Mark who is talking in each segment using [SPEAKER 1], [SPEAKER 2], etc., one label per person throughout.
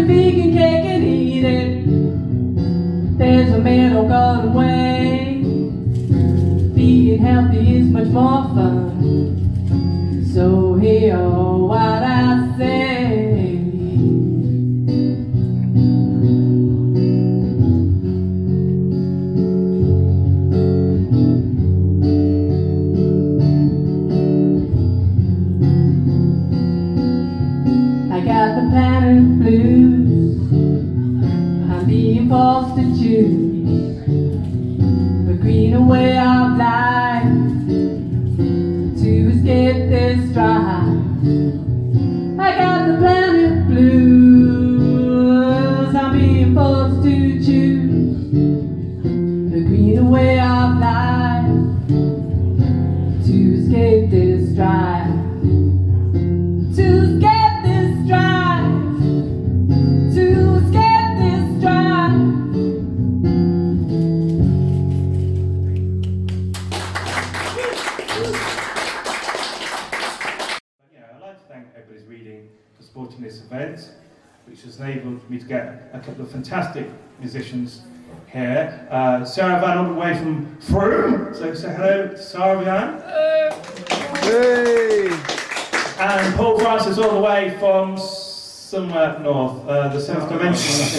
[SPEAKER 1] Your vegan cake and eat it. There's a middle golden way. Being healthy is much more fun.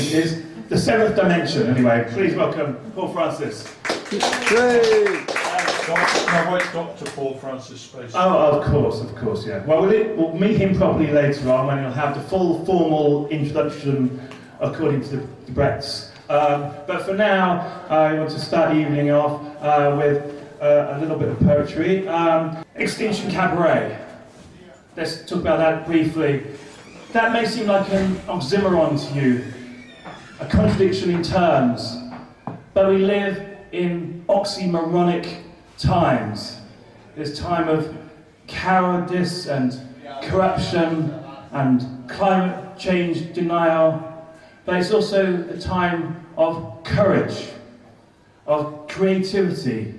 [SPEAKER 2] Dimension, I think it is. The seventh dimension, anyway. Please welcome Paul Francis.
[SPEAKER 3] No, wait, Dr. Paul Francis Space.
[SPEAKER 2] Oh, of course, of course, yeah. Well, we'll, we'll meet him properly later on when he'll have the full formal introduction according to the, the Bretts. Um, but for now, I want to start the evening off uh, with uh, a little bit of poetry. Um, Extinction Cabaret. Let's talk about that briefly. That may seem like an oxymoron to you, a contradiction in terms, but we live in oxymoronic times. It's time of cowardice and corruption and climate change denial, but it's also a time of courage, of creativity,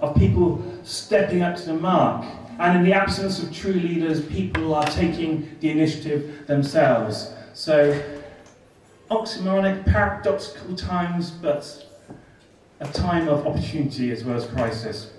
[SPEAKER 2] of people stepping up to the mark. And in the absence of true leaders, people are taking the initiative themselves. So, oxymoronic, paradoxical times, but a time of opportunity as well as crisis.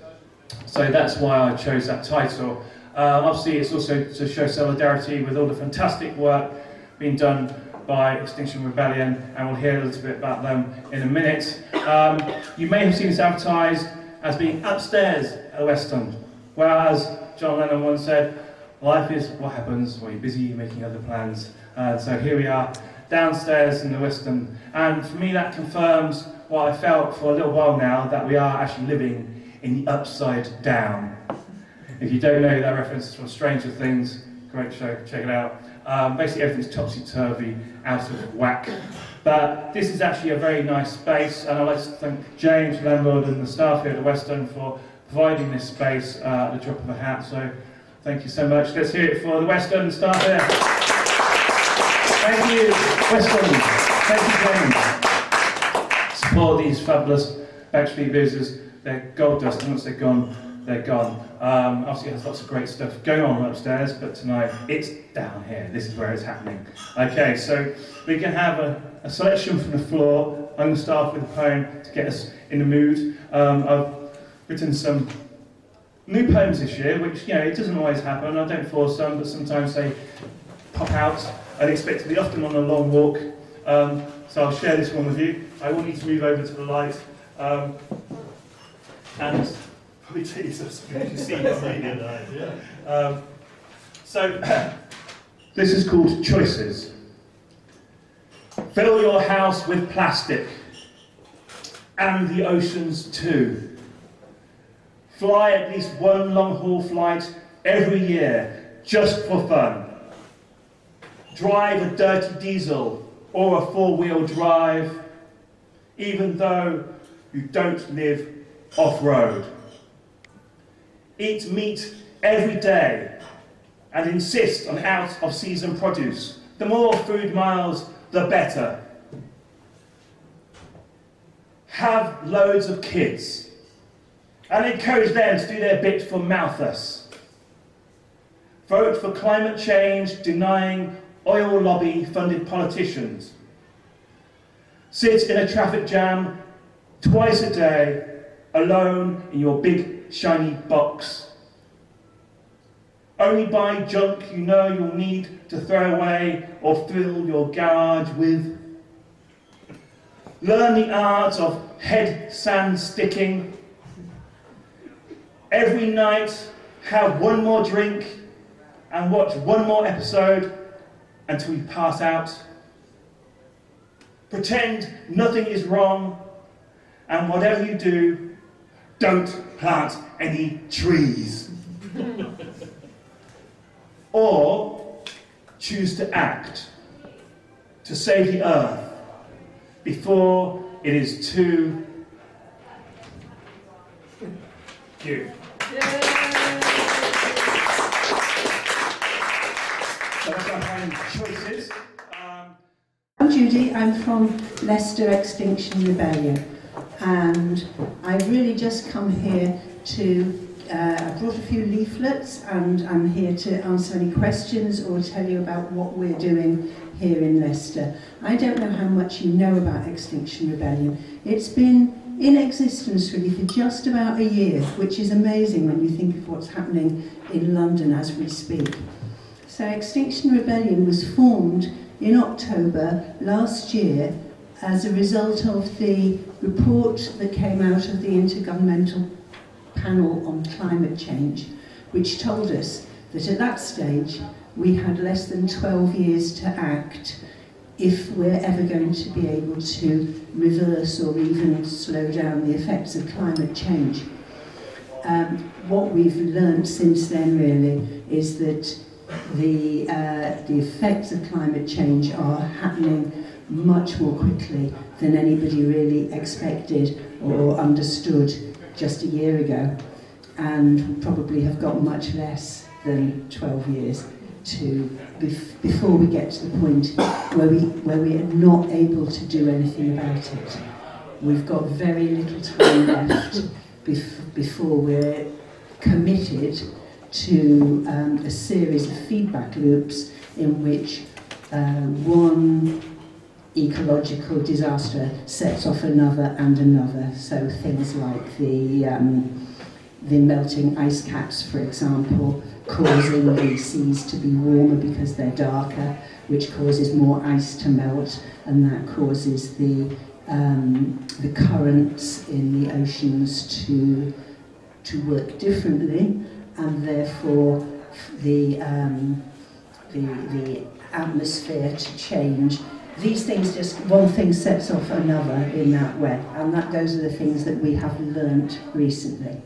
[SPEAKER 2] So that's why I chose that title. Uh, obviously, it's also to show solidarity with all the fantastic work being done by Extinction Rebellion, and we'll hear a little bit about them in a minute. Um, you may have seen this advertised as being upstairs at the Western, whereas John Lennon once said, life is what happens when you're busy making other plans. Uh, so here we are, downstairs in the Western, and for me that confirms what I felt for a little while now, that we are actually living in the upside down. If you don't know that reference is from Stranger Things, great show, check it out. Um, basically, everything's topsy turvy, out of whack. But this is actually a very nice space, and I'd like to thank James, landlord, and the staff here at the Western for providing this space uh, at the drop of a hat. So thank you so much. Let's hear it for the Western staff there. Thank you, Western. Thank you, James. Support these fabulous Backstreet Boozers. They're gold dust, and once they're gone, they're gone. Um, obviously, there's lots of great stuff going on upstairs, but tonight it's down here. This is where it's happening. Okay, so we can have a, a selection from the floor. I'm going to start with a poem to get us in the mood. Um, I've written some new poems this year, which, you know, it doesn't always happen. I don't force them, but sometimes they pop out unexpectedly, often on a long walk. Um, so I'll share this one with you. I will need to move over to the light. Um, and probably tease us so you can see what's reading. Um, so, this is called Choices. Fill your house with plastic, and the oceans too. Fly at least one long haul flight every year, just for fun. Drive a dirty diesel or a four wheel drive, even though you don't live off road. Eat meat every day and insist on out of season produce. The more food miles, the better. Have loads of kids and encourage them to do their bit for Malthus. Vote for climate change denying oil lobby funded politicians. Sit in a traffic jam twice a day, alone in your big shiny box. Only buy junk you know you'll need to throw away or fill your garage with. Learn the art of head sand sticking. Every night, have one more drink and watch one more episode until you pass out. Pretend nothing is wrong, and whatever you do, don't plant any trees. or choose to act to save the earth before it is too you. Final choices. Um,
[SPEAKER 4] I'm Judy, I'm from Leicester Extinction Rebellion and I've really just come here to, uh, I brought a few leaflets and I'm here to answer any questions or tell you about what we're doing here in Leicester. I don't know how much you know about Extinction Rebellion. It's been in existence really for just about a year, which is amazing when you think of what's happening in London as we speak. So Extinction Rebellion was formed in October last year as a result of the report that came out of the Intergovernmental Panel on Climate Change, which told us that at that stage we had less than 12 years to act if we're ever going to be able to reverse or even slow down the effects of climate change. Um, what we've learned since then really is that the, uh, the effects of climate change are happening much more quickly than anybody really expected or understood just a year ago and probably have got much less than 12 years to bef before we get to the point where we where we are not able to do anything about it. We've got very little time left bef before we're committed to um, a series of feedback loops in which uh, one ecological disaster sets off another and another. So things like the um, the melting ice caps, for example, causing the seas to be warmer because they're darker, which causes more ice to melt, and that causes the um, the currents in the oceans to to work differently, and therefore the um, the the atmosphere to change these things just, one thing sets off another in that way, and that those are the things that we have learnt recently.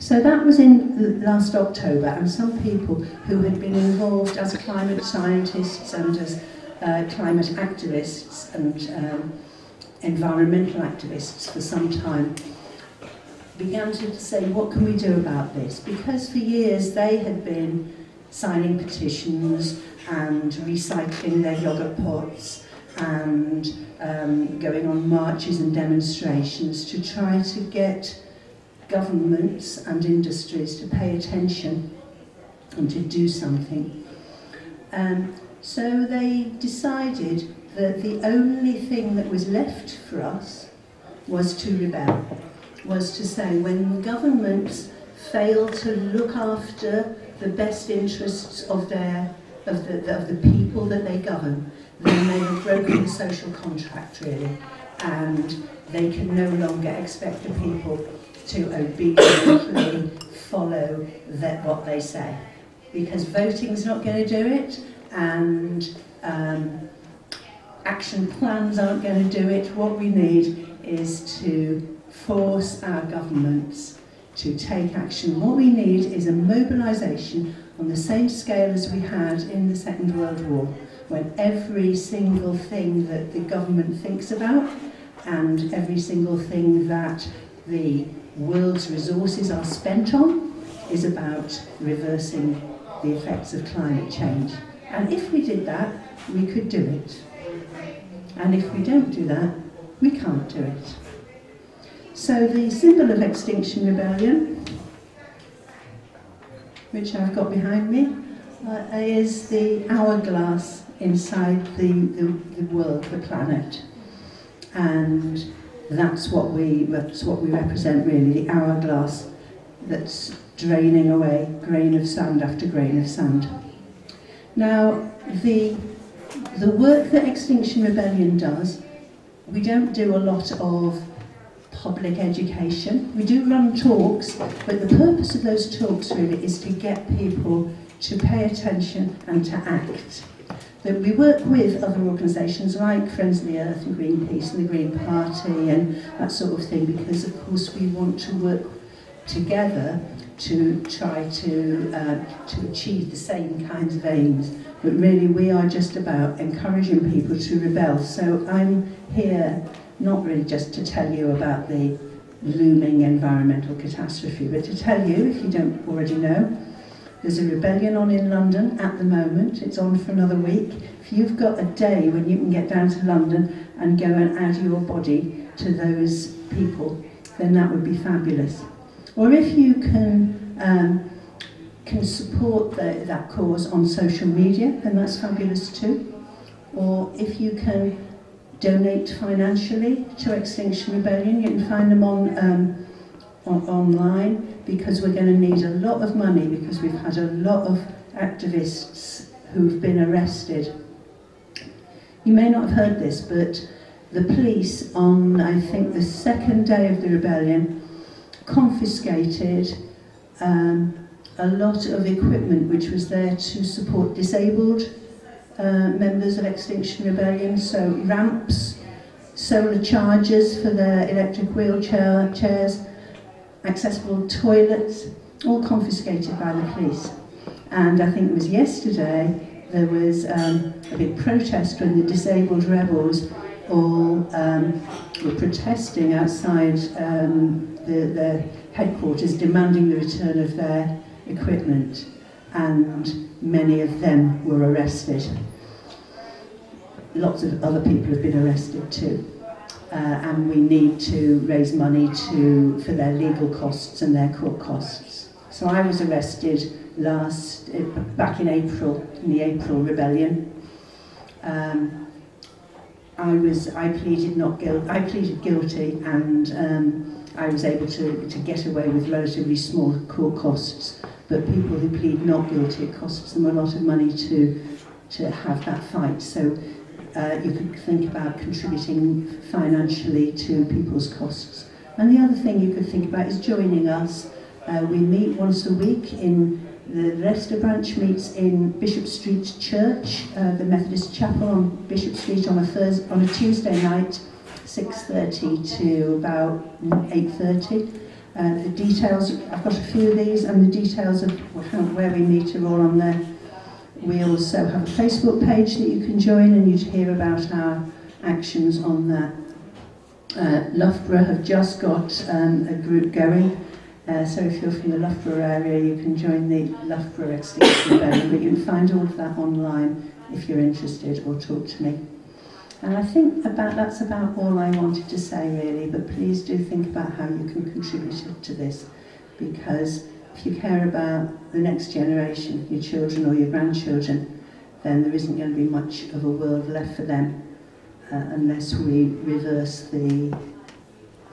[SPEAKER 4] So that was in last October, and some people who had been involved as climate scientists and as uh, climate activists and um, environmental activists for some time began to say, what can we do about this? Because for years they had been signing petitions and recycling their yogurt pots and um, going on marches and demonstrations to try to get governments and industries to pay attention and to do something. Um, so they decided that the only thing that was left for us was to rebel, was to say when governments fail to look after the best interests of their of the, of the people that they govern, then they have broken the social contract really, and they can no longer expect the people to obediently follow what they say, because voting's not going to do it, and um, action plans aren't going to do it. What we need is to force our governments to take action. What we need is a mobilisation on the same scale as we had in the Second World War, when every single thing that the government thinks about and every single thing that the world's resources are spent on is about reversing the effects of climate change. And if we did that, we could do it. And if we don't do that, we can't do it. So the symbol of Extinction Rebellion, which I've got behind me, uh, is the hourglass inside the, the, the world, the planet. And that's what we that's what we represent really, the hourglass that's draining away grain of sand after grain of sand. Now, the the work that Extinction Rebellion does, we don't do a lot of public education. We do run talks, but the purpose of those talks really is to get people to pay attention and to act. That we work with other organisations like Friends of the Earth and Greenpeace and the Green Party and that sort of thing because of course we want to work together to try to, uh, to achieve the same kinds of aims but really we are just about encouraging people to rebel. So I'm here not really just to tell you about the looming environmental catastrophe, but to tell you, if you don't already know, there's a rebellion on in London at the moment. It's on for another week. If you've got a day when you can get down to London and go and add your body to those people, then that would be fabulous. Or if you can um, can support the, that cause on social media, then that's fabulous too. Or if you can donate financially to Extinction Rebellion, you can find them on, um, on online because we're going to need a lot of money because we've had a lot of activists who've been arrested. You may not have heard this, but the police on, I think, the second day of the rebellion confiscated um, a lot of equipment which was there to support disabled uh, members of Extinction Rebellion, so ramps, solar chargers for their electric wheelchair chairs, accessible toilets, all confiscated by the police. And I think it was yesterday there was um, a big protest when the disabled rebels all um, were protesting outside um, the, the headquarters demanding the return of their equipment. And many of them were arrested. Lots of other people have been arrested too. Uh, and we need to raise money to, for their legal costs and their court costs. So I was arrested last, eh, back in April, in the April rebellion. Um, I was, I pleaded not guilty, I pleaded guilty and um, I was able to, to get away with relatively small court costs but people who plead not guilty, it costs them a lot of money to, to have that fight. So uh, you could think about contributing financially to people's costs. And the other thing you could think about is joining us. Uh, we meet once a week in the Leicester branch meets in Bishop Street Church, uh, the Methodist Chapel on Bishop Street on a Thursday, on a Tuesday night, 6:30 to about 8:30. uh, the details, I've got a few of these, and the details of where we meet are all on there. We also have a Facebook page that you can join and you'd hear about our actions on that. Uh, Loughborough have just got um, a group going, uh, so if you're from the Loughborough area, you can join the Loughborough Extinction Band, but you can find all of that online if you're interested or talk to me. And I think about that's about all I wanted to say really, but please do think about how you can contribute to this because if you care about the next generation, your children or your grandchildren, then there isn't going to be much of a world left for them uh, unless we reverse the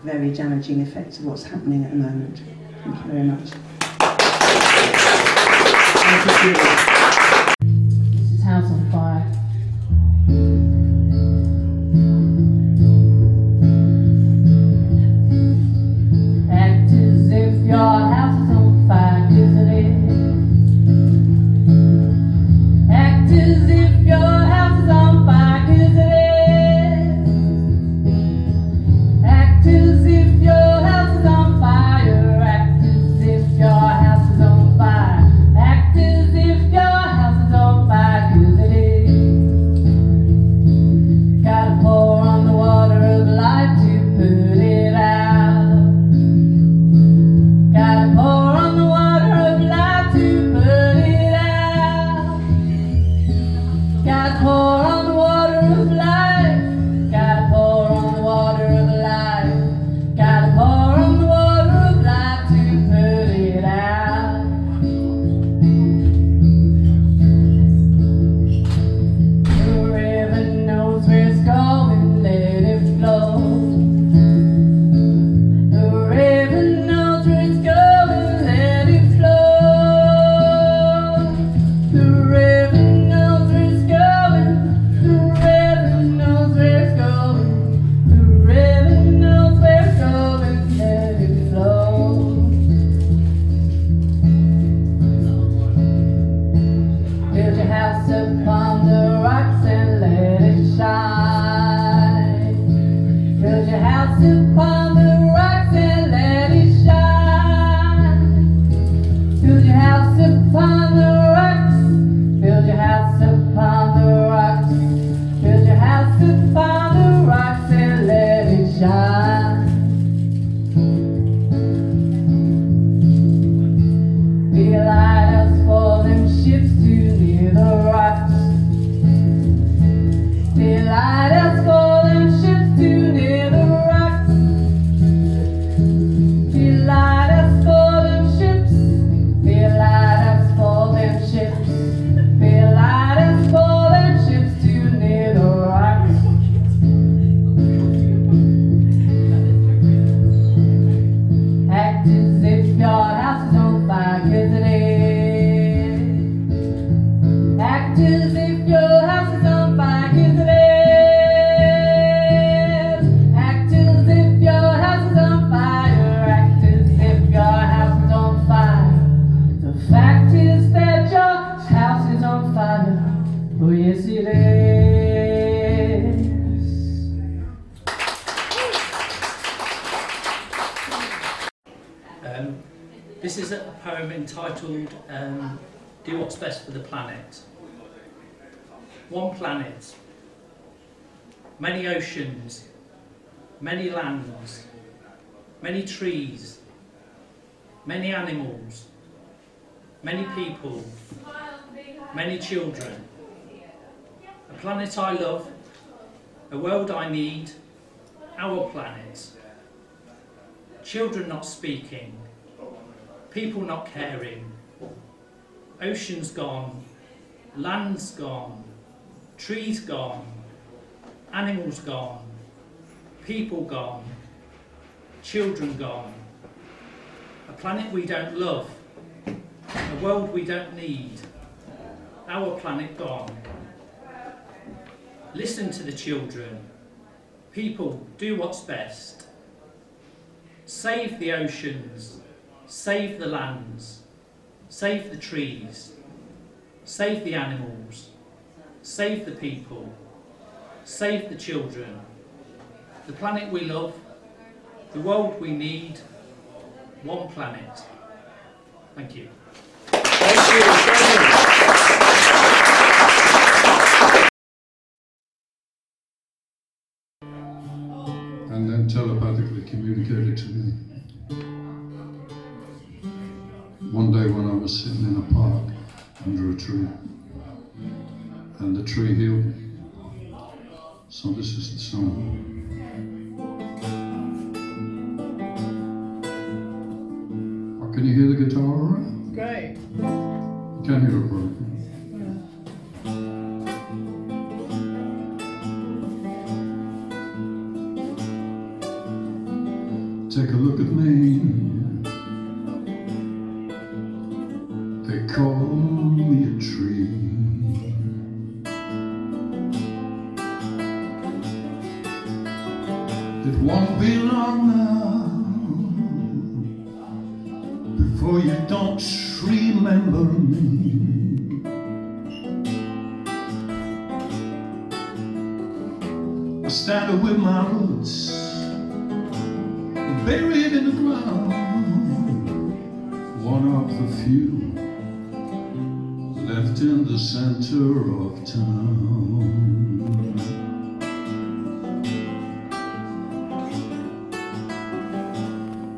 [SPEAKER 4] very damaging effects of what's happening at the moment. Thank you very much.
[SPEAKER 1] This is House on Fire.
[SPEAKER 5] Oceans, many lands, many trees, many animals, many people, many children. A planet I love, a world I need, our planet. Children not speaking, people not caring, oceans gone, lands gone, trees gone, animals gone, people gone, children gone, a planet we don't love, a world we don't need, our planet gone. Listen to the children. People, do what's best. Save the oceans, save the lands, save the trees, save the animals, save the people, Save the children, the planet we love, the world we need, one planet. Thank you. Thank you.
[SPEAKER 6] and then telepathically communicated to me. One day when I was sitting in a park under a tree, and the tree healed me. So this is the song. Can you hear the guitar all right?
[SPEAKER 7] Great.
[SPEAKER 6] You can't hear it, bro. I stand with my roots buried in the ground. One of the few left in the center of town.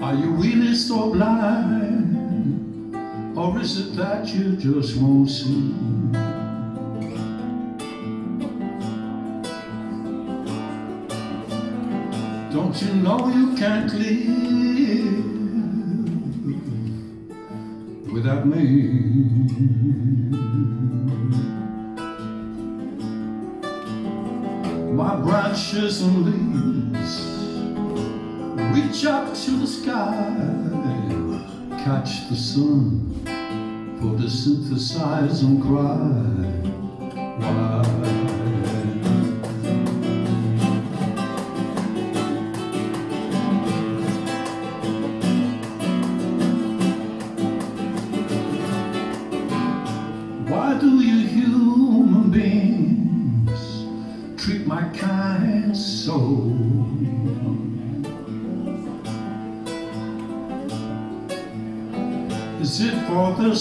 [SPEAKER 6] Are you really so blind? Or is it that you just won't see? Don't you know you can't live without me? My branches and leaves reach up to the sky, catch the sun, photosynthesize and cry. Why?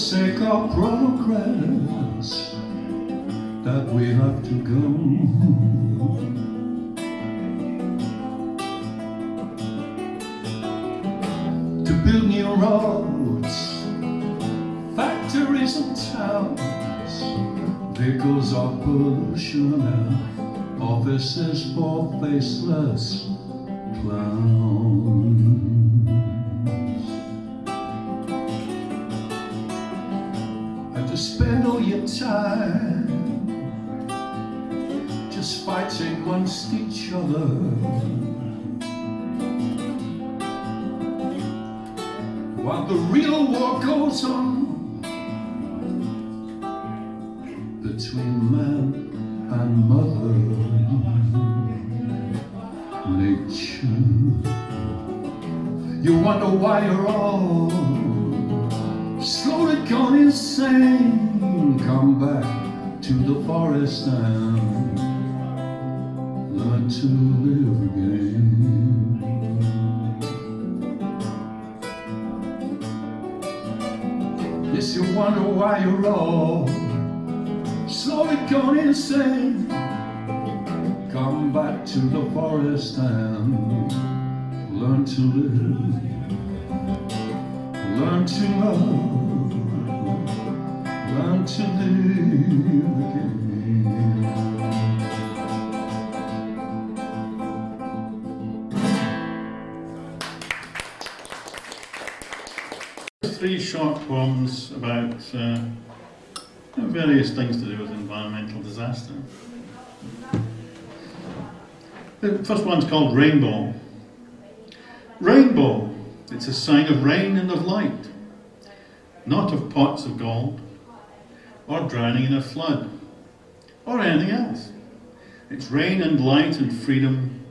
[SPEAKER 6] Sake of progress that we have to go? To build new roads, factories and towns, vehicles of pollution offices for faceless clowns. Time just fighting amongst each other. While the real war goes on between man and mother nature. You wonder why you're all slowly gone insane. Come back to the forest and learn to live again. Yes, you wonder why you're all slowly gone insane. Come back to the forest and learn to live. Learn to love. To live again.
[SPEAKER 3] Three short poems about uh, various things to do with environmental disaster. The first one's called Rainbow. Rainbow, it's a sign of rain and of light, not of pots of gold, or drowning in a flood, or anything else. It's rain and light and freedom.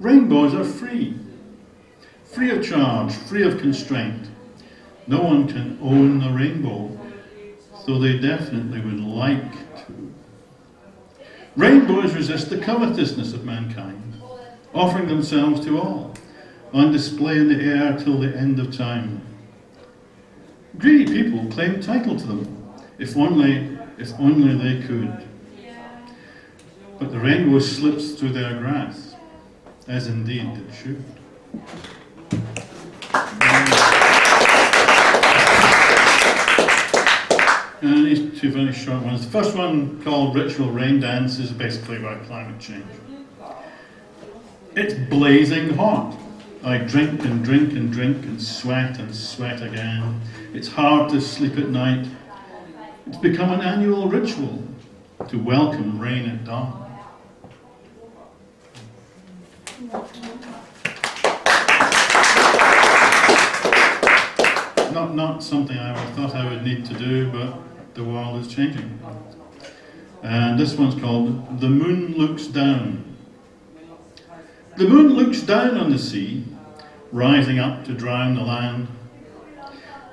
[SPEAKER 3] Rainbows are free, free of charge, free of constraint. No one can own the rainbow, though they definitely would like to. Rainbows resist the covetousness of mankind, offering themselves to all, on display in the air till the end of time. Greedy people claim title to them, if only, if only they could. But the rainbow slips through their grass, as indeed it should. And these two very short ones. The first one, called Ritual Rain Dance, is basically about climate change. It's blazing hot. I drink and drink and drink and sweat and sweat again. It's hard to sleep at night. It's become an annual ritual to welcome rain at dawn. Not, not something I thought I would need to do, but the world is changing. And this one's called The Moon Looks Down. The moon looks down on the sea, rising up to drown the land.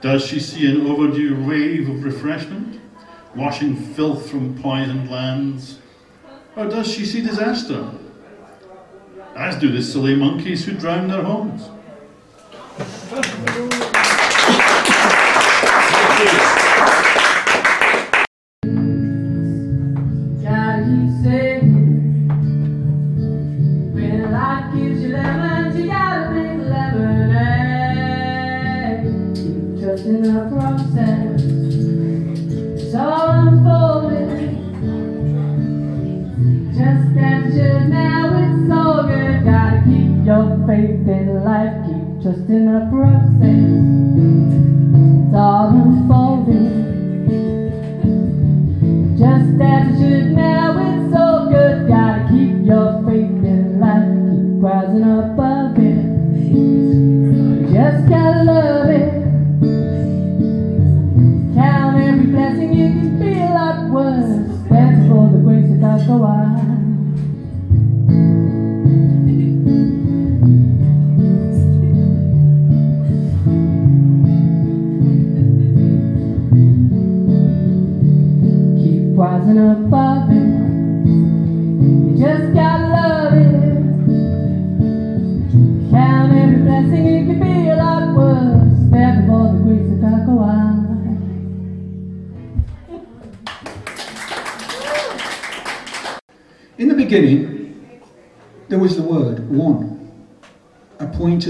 [SPEAKER 3] Does she see an overdue wave of refreshment, washing filth from poisoned lands? Or oh, does she see disaster, as do the silly monkeys who drown their homes?
[SPEAKER 1] Your faith in life Keep trusting the process It's all unfolding just as it should now, it's so good. Gotta keep your faith in life, keep rising above it. Just gotta love it. Count every blessing you can feel upwards. Dance for the grace of God go on.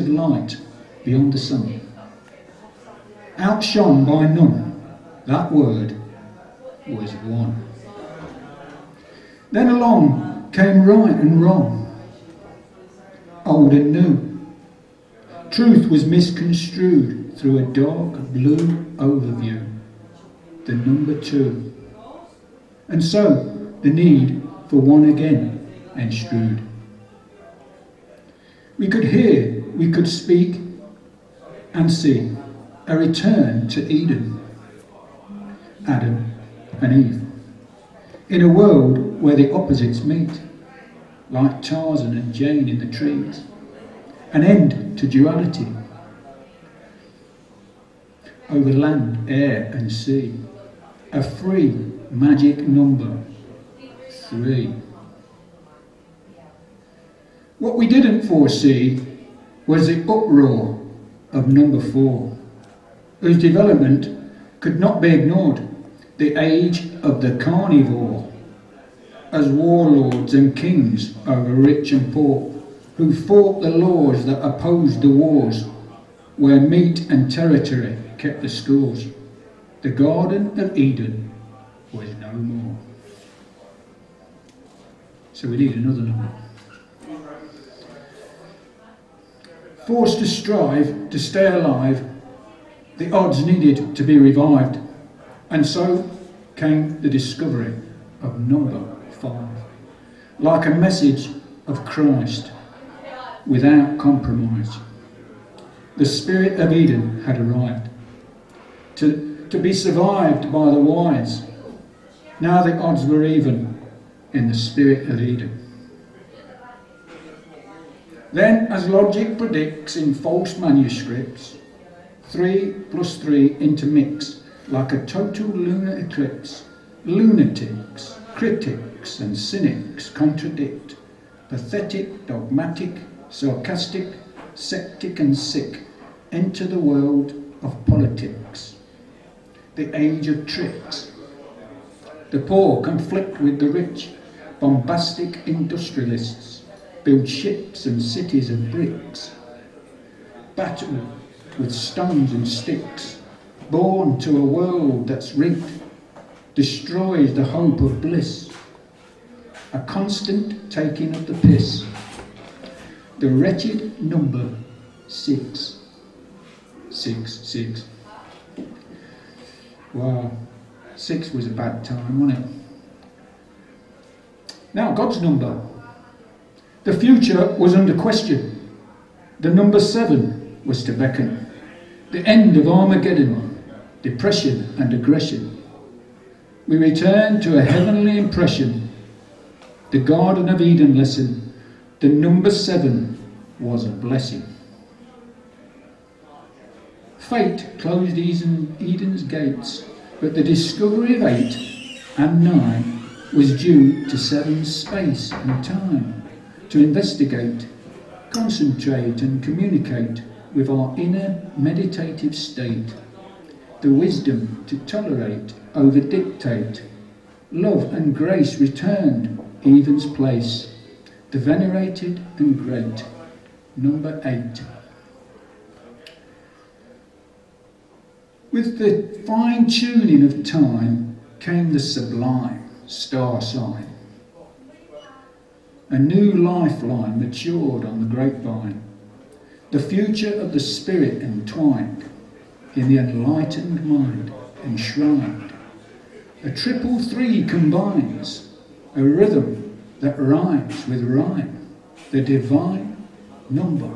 [SPEAKER 1] Of
[SPEAKER 7] light beyond the sun. Outshone by none, that word was one. Then along came right and wrong, old and new. Truth was misconstrued through a dark blue overview, the number two. And so the need for one again enstrewed. We could hear, we could speak and see a return to Eden, Adam and Eve, in a world where the opposites meet, like Tarzan and Jane in the trees, an end to duality over land, air, and sea, a free magic number three. What we didn't foresee was the uproar of number four, whose development could not be ignored. The age of the carnivore, as warlords and kings over rich and poor, who fought the laws that opposed the wars, where meat and territory kept the scores. The Garden of Eden was no more. So we need another number. Forced to strive to stay alive, the odds needed to be revived. And so came the discovery of number five. Like a message of Christ without compromise. The spirit of Eden had arrived to, to be survived by the wise. Now the odds were even in the spirit of Eden. Then, as logic predicts in false manuscripts, three plus three intermix like a total lunar eclipse. Lunatics, critics, and cynics contradict. Pathetic, dogmatic, sarcastic, septic, and sick enter the world of politics. The age of tricks. The poor conflict with the rich. Bombastic industrialists build ships and cities of bricks. Battle with stones and sticks. Born to a world that's rigged destroys the hope of bliss. A constant taking of the piss. The wretched number six. Six, six. Wow, six was a bad time, wasn't it? Now, God's number. The future was under question. The number seven was to beckon. The end of Armageddon, depression and aggression. We return to a heavenly impression. The Garden of Eden lesson. The number seven was a blessing. Fate closed Eden's gates, but the discovery of eight and nine was due to seven's space and time to investigate, concentrate, and communicate with our inner meditative state, the wisdom to tolerate over dictate, love and grace returned even's place, the venerated and great. Number eight. With the fine tuning of time came the sublime star sign. A new lifeline matured on the grapevine, the future of the spirit entwined in the enlightened mind enshrined. A triple three combines, a rhythm that rhymes with rhyme, the divine number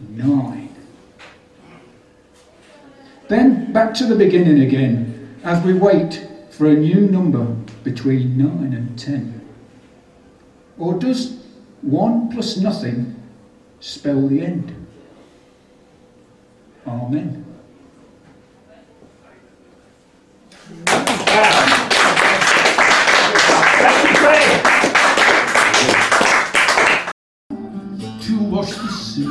[SPEAKER 7] nine. Then back to the beginning again as we wait for a new number between 9 and 10. Or does 1 plus nothing spell the end? Amen.
[SPEAKER 6] to wash the sea.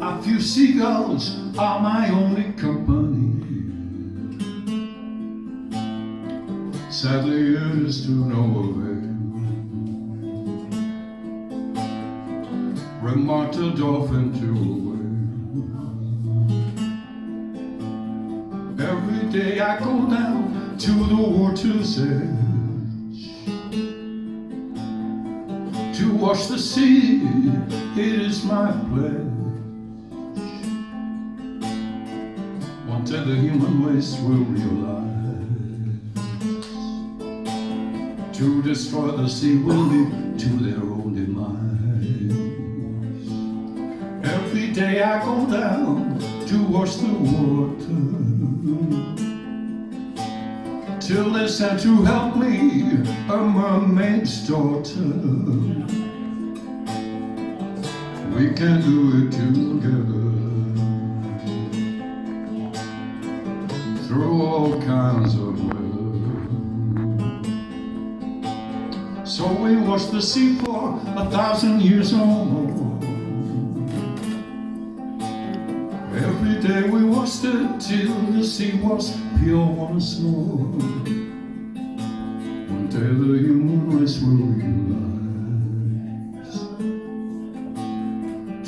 [SPEAKER 6] A few seagulls are my only company. Sadly, it is to no avail. Remarked a dolphin to a whale. Every day I go down to the water's edge to wash the sea. It is my pledge. Day the human race will realize to destroy the sea will lead to their own demise. Every day I go down to wash the water till they said to help me, a mermaid's daughter. We can do it together through all kinds of So we watched the sea for a thousand years or more. Every day we watched it till the sea was pure once more. One day the human race will realize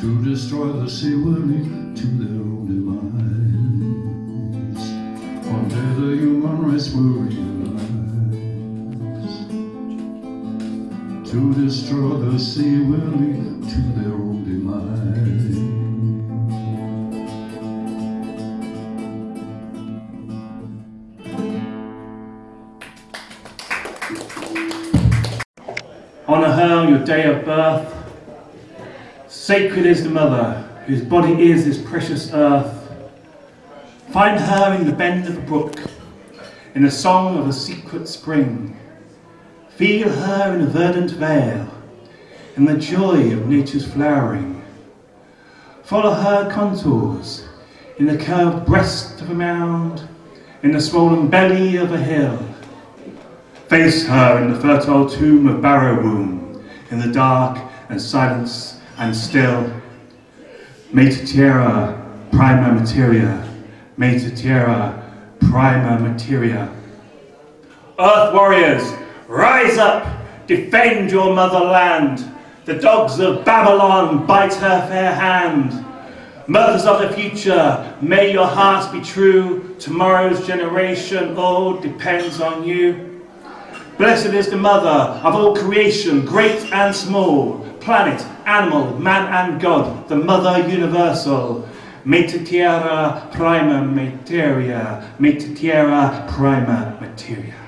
[SPEAKER 6] to destroy the sea will lead to their own demise. One day the human race will realize destroy the sea will lead to their own demise.
[SPEAKER 2] Honour her your day of birth. Sacred is the mother, whose body is this precious earth. Find her in the bend of a brook, in the song of a secret spring. Feel her in a verdant vale, in the joy of nature's flowering. Follow her contours, in the curved breast of a mound, in the swollen belly of a hill. Face her in the fertile tomb of Barrow Womb, in the dark and silence and still. Mater Tierra, prima materia, Mater Tierra, prima materia. Earth warriors, Rise up, defend your motherland. The dogs of Babylon bite her fair hand.
[SPEAKER 1] Mothers of the future, may your hearts be true. Tomorrow's generation, all depends on you. Blessed is the mother of all creation, great and small, planet, animal, man and God, the mother universal. Mater Tierra, prima materia, Mater Tierra, prima materia.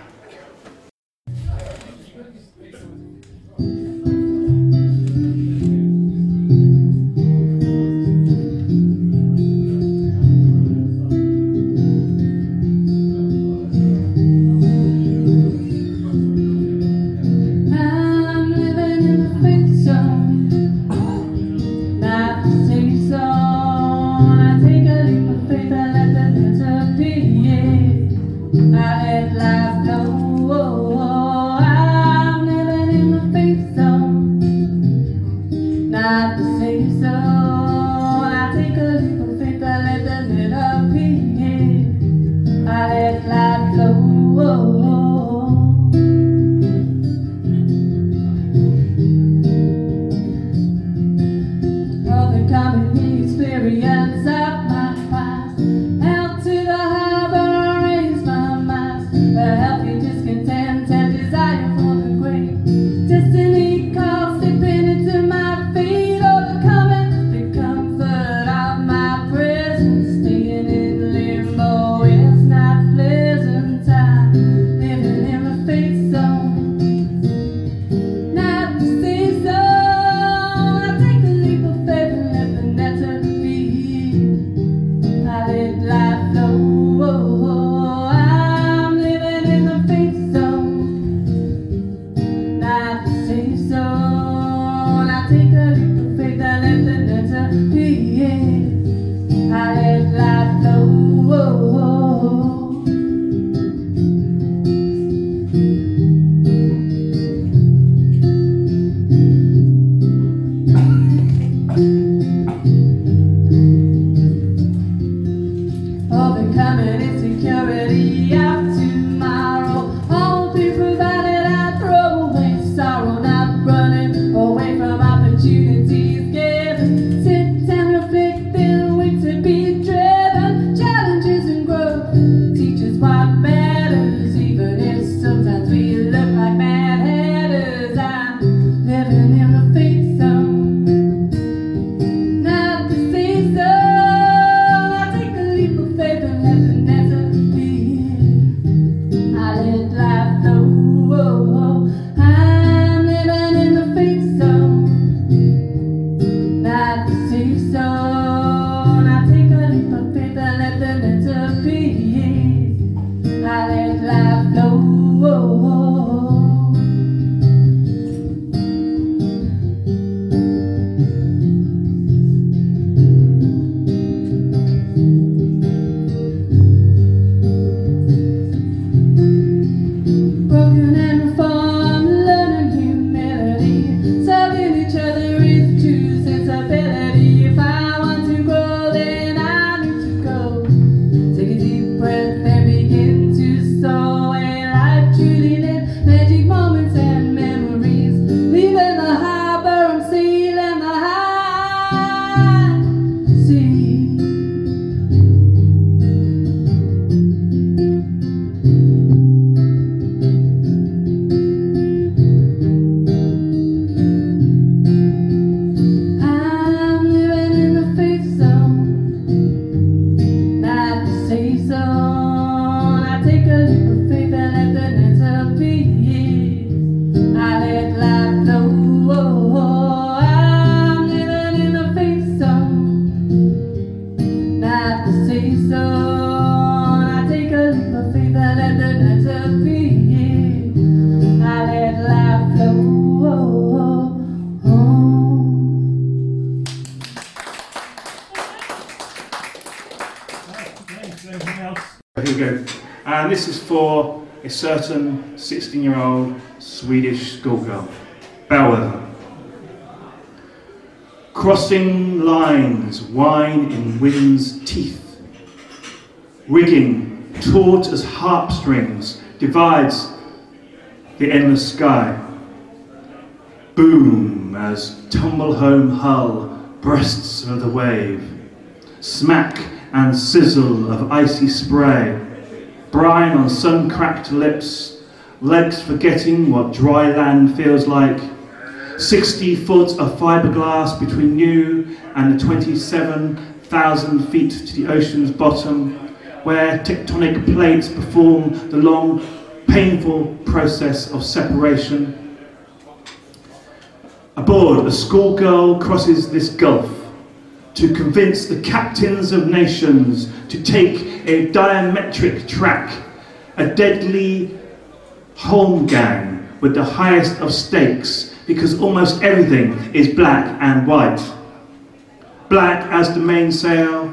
[SPEAKER 1] crossing lines, wine in wind's teeth. Rigging, taut as harp strings, divides the endless sky. Boom, as tumble home hull breasts of the wave.
[SPEAKER 2] Smack and sizzle of icy spray. Brine on sun-cracked lips, legs forgetting what dry land feels like 60 foot of fiberglass between you and the 27,000 feet to the ocean's bottom, where tectonic plates perform the long, painful process of separation. Aboard, a schoolgirl crosses this gulf to convince the captains of nations to take a diametric track, a deadly holmgang with the highest of stakes, because almost everything is black and white. Black as the mainsail,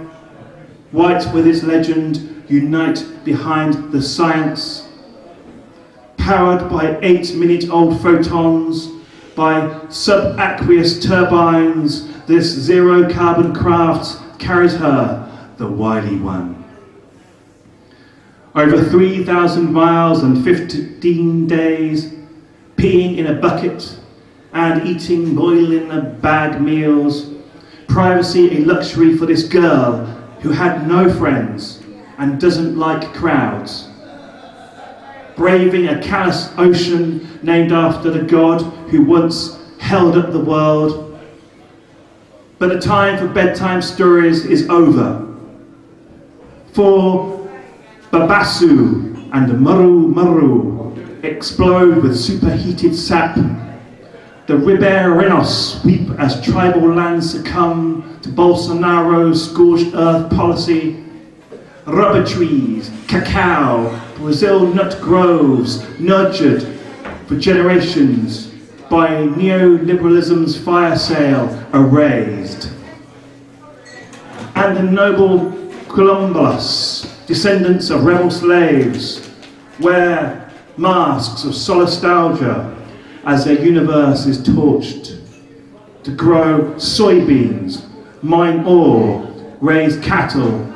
[SPEAKER 2] white with its legend, unite behind the science. Powered by eight minute old photons, by subaqueous turbines, this zero carbon craft carries her, the wily one. Over 3,000 miles and 15 days, peeing in a bucket and eating boiling bag meals, privacy a luxury for this girl who had no friends and doesn't like crowds. Braving a callous ocean named after the god who once held up the world. But the time for bedtime stories is over. For Babassu and Muru Muru explode with superheated sap the ribeirinhos weep as tribal lands succumb to Bolsonaro's scorched earth policy. Rubber trees, cacao, Brazil nut groves, nurtured for generations by neoliberalism's fire sale, are erased. And the noble Columbus, descendants of rebel slaves, wear masks of solastalgia as their universe is torched, to grow soybeans, mine ore, raise cattle,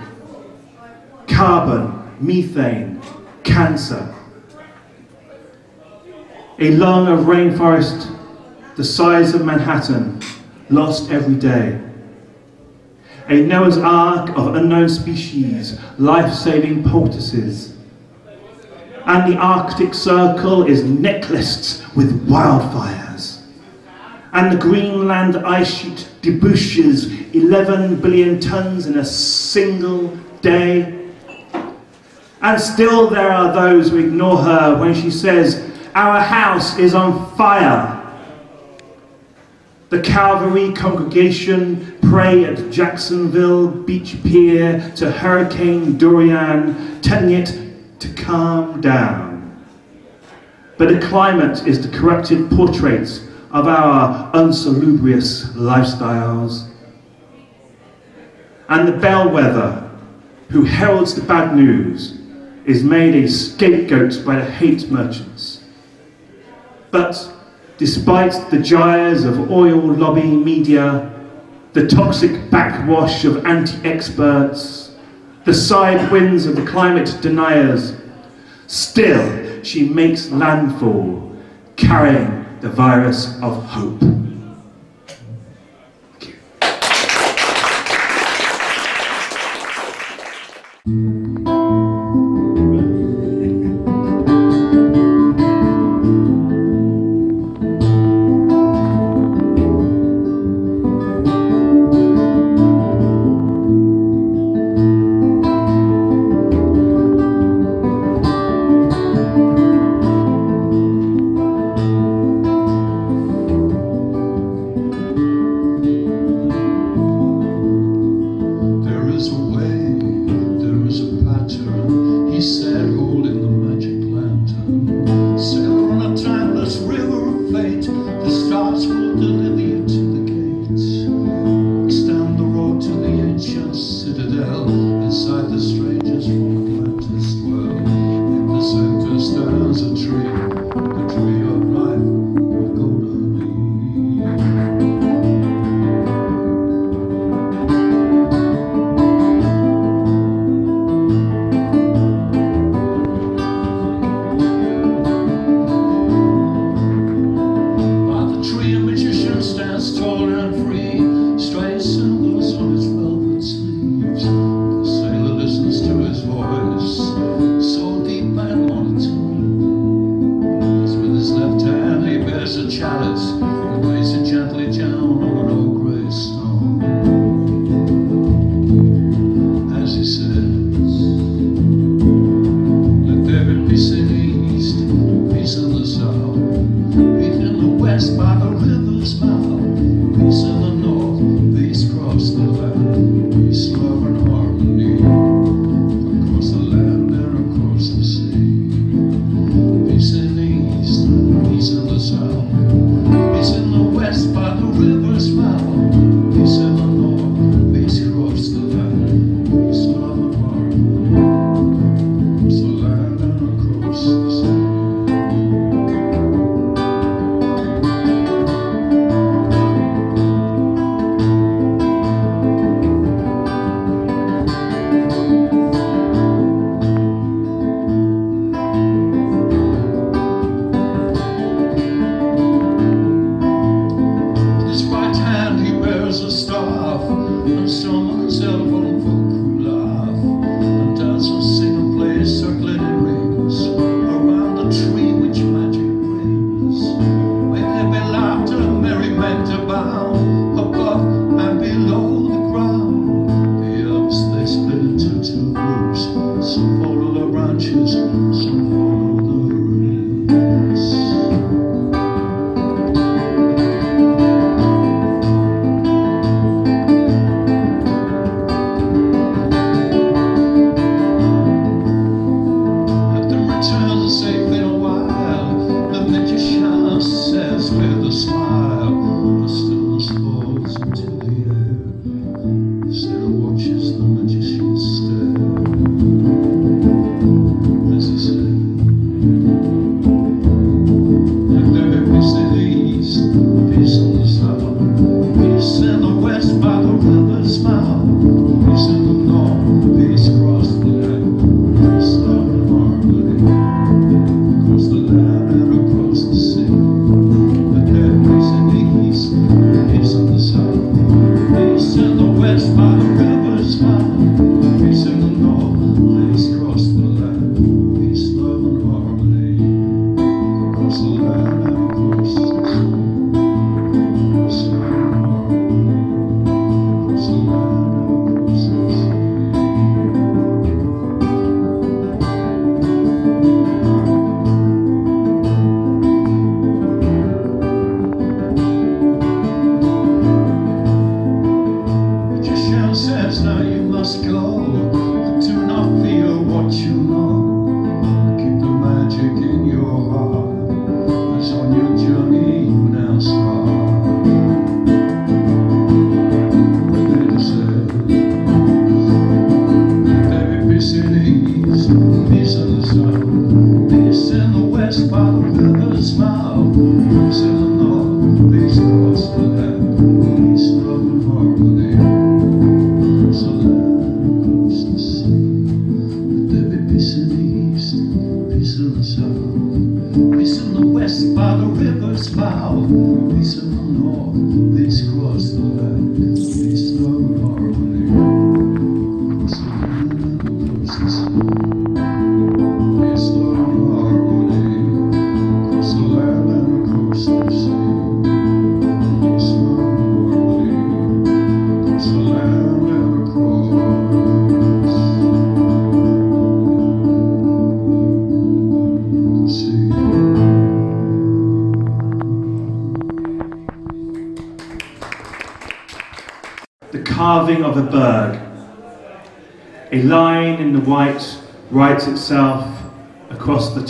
[SPEAKER 2] carbon, methane, cancer. A lung of rainforest the size of Manhattan, lost every day. A Noah's Ark of unknown species, life-saving poultices and the Arctic Circle is necklaced with wildfires. And the Greenland ice sheet debouches 11 billion tons in a single day. And still there are those who ignore her when she says, Our house is on fire. The Calvary congregation pray at Jacksonville Beach Pier to Hurricane Dorian, telling it to calm down. But the climate is the corrupted portrait of our unsalubrious lifestyles. And the bellwether, who heralds the bad news, is made a scapegoat by the hate merchants. But despite the gyres of oil lobby media, the toxic backwash of anti-experts, the side winds of the climate deniers. Still, she makes landfall, carrying the virus of hope.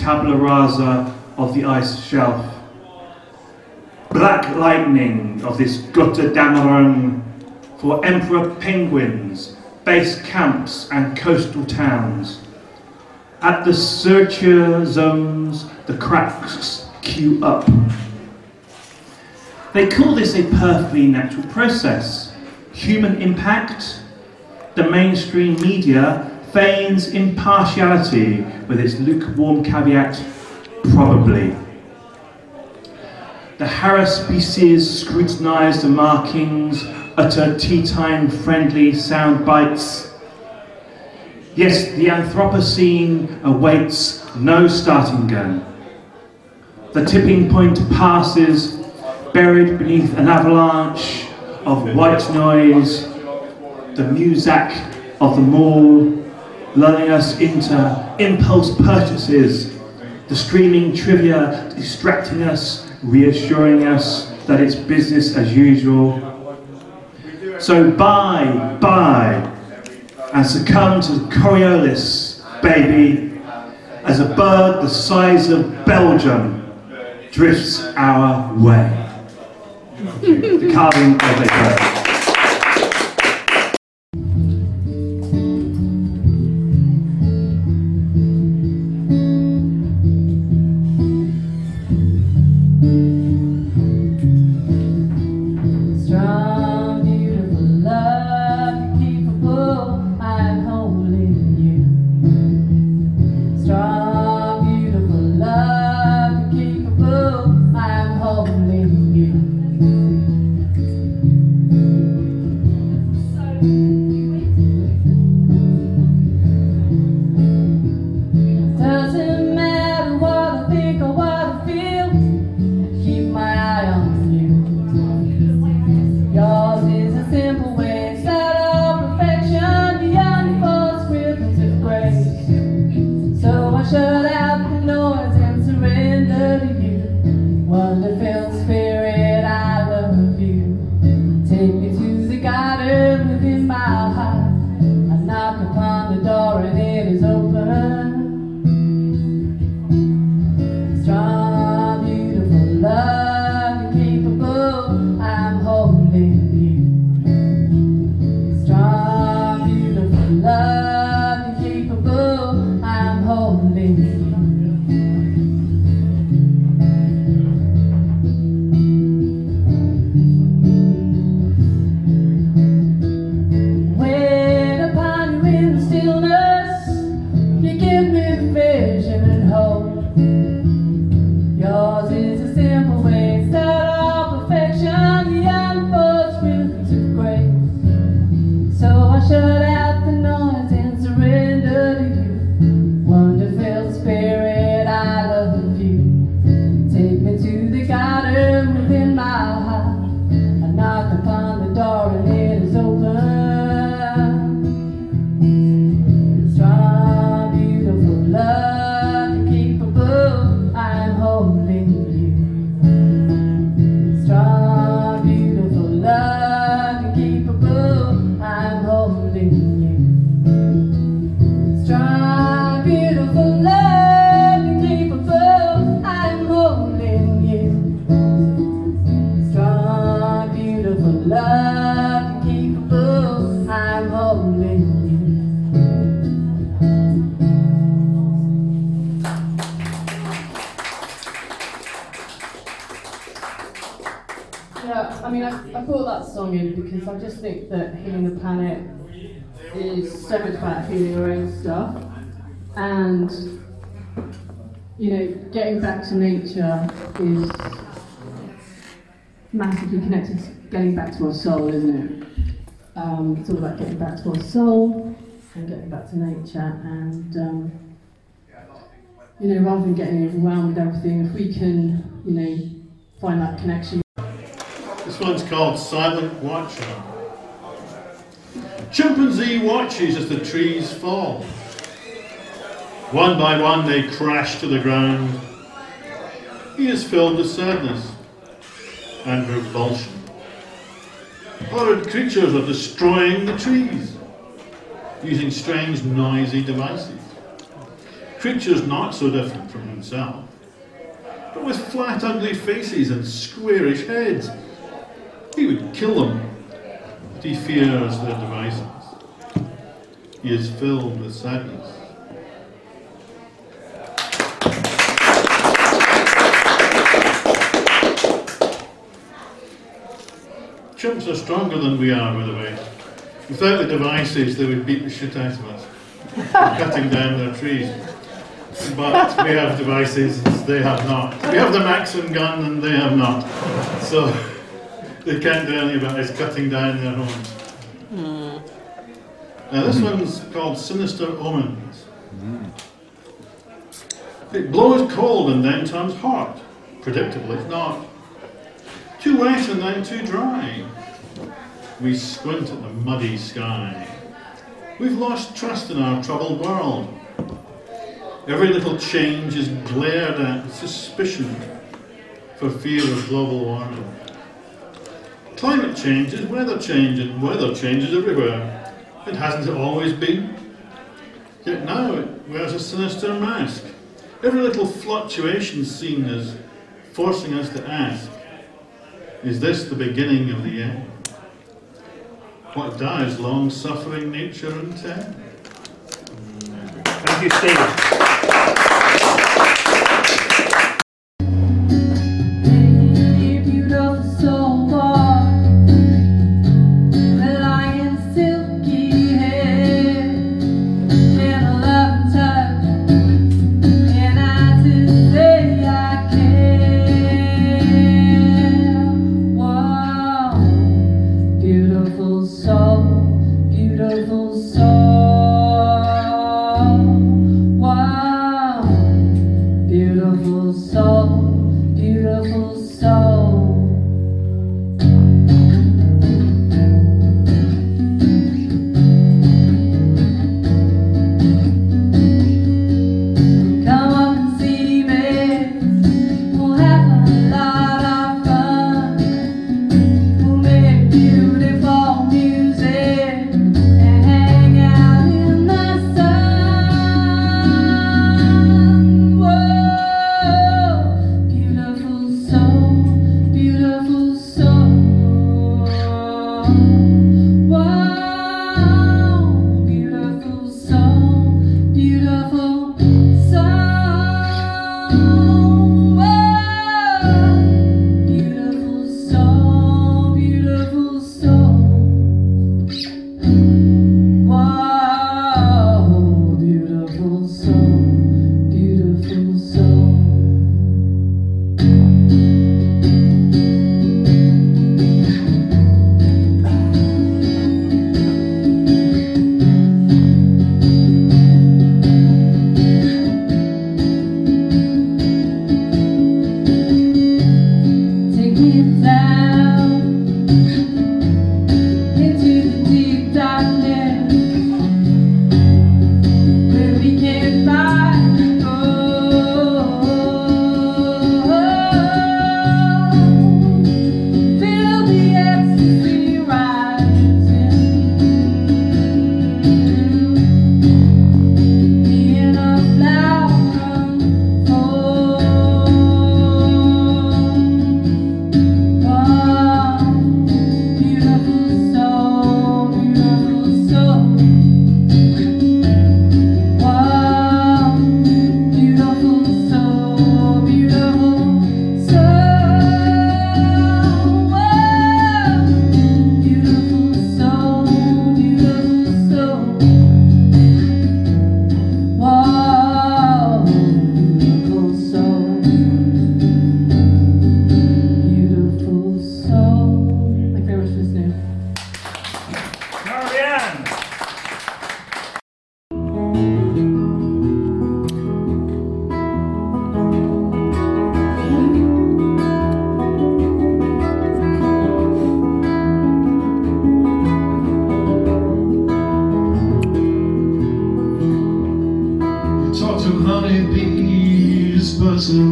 [SPEAKER 2] Tabula rasa of the ice shelf. Black lightning of this Damaran for emperor penguins, base camps and coastal towns. At the searcher zones, the cracks queue up. They call this a perfectly natural process. Human impact? The mainstream media feigns impartiality with its lukewarm caveat, probably. The haruspices scrutinise the markings, utter tea time friendly sound bites. Yes, the Anthropocene awaits no starting gun. The tipping point passes, buried beneath an avalanche of white noise, the muzak of the mall, lulling us into impulse purchases, the streaming trivia distracting us, reassuring us that it's business as usual. So buy, buy, and succumb to Coriolis, baby, as a bird the size of Belgium drifts our way. the carving of a bird.
[SPEAKER 1] Song in because I just think that healing the planet is so much about healing our own stuff. And you know getting back to nature is massively connected to getting back to our soul isn't it? Um, it's all about getting back to our soul and getting back to nature and um, you know rather than getting overwhelmed with everything if we can you know find that connection
[SPEAKER 3] This one's called Silent Watcher. Chimpanzee watches as the trees fall. One by one they crash to the ground. He is filled with sadness and revulsion. Horrid creatures are destroying the trees using strange noisy devices. Creatures not so different from himself, but with flat ugly faces and squarish heads. He would kill them, but he fears their devices. He is filled with sadness. Chimps are stronger than we are, by the way. Without the devices, they would beat the shit out of us, cutting down their trees. But we have devices, they have not. We have the Maxim gun, and they have not. So they can't do anything about us cutting down their homes. Now this hmm. one's called Sinister Omens. It blows cold and then turns hot. Predictably, it's not. Too wet and then too dry. We squint at the muddy sky. We've lost trust in our troubled world. Every little change is glared at with suspicion for fear of global warming. Climate change is weather change, and weather changes everywhere. It hasn't always been. Yet now it wears a sinister mask. Every little fluctuation seen is forcing us to ask, is this the beginning of the end? What does long-suffering nature intend?
[SPEAKER 2] Thank you, Steve.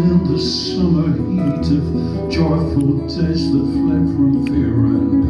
[SPEAKER 6] in the summer heat of joyful days that fled from fear and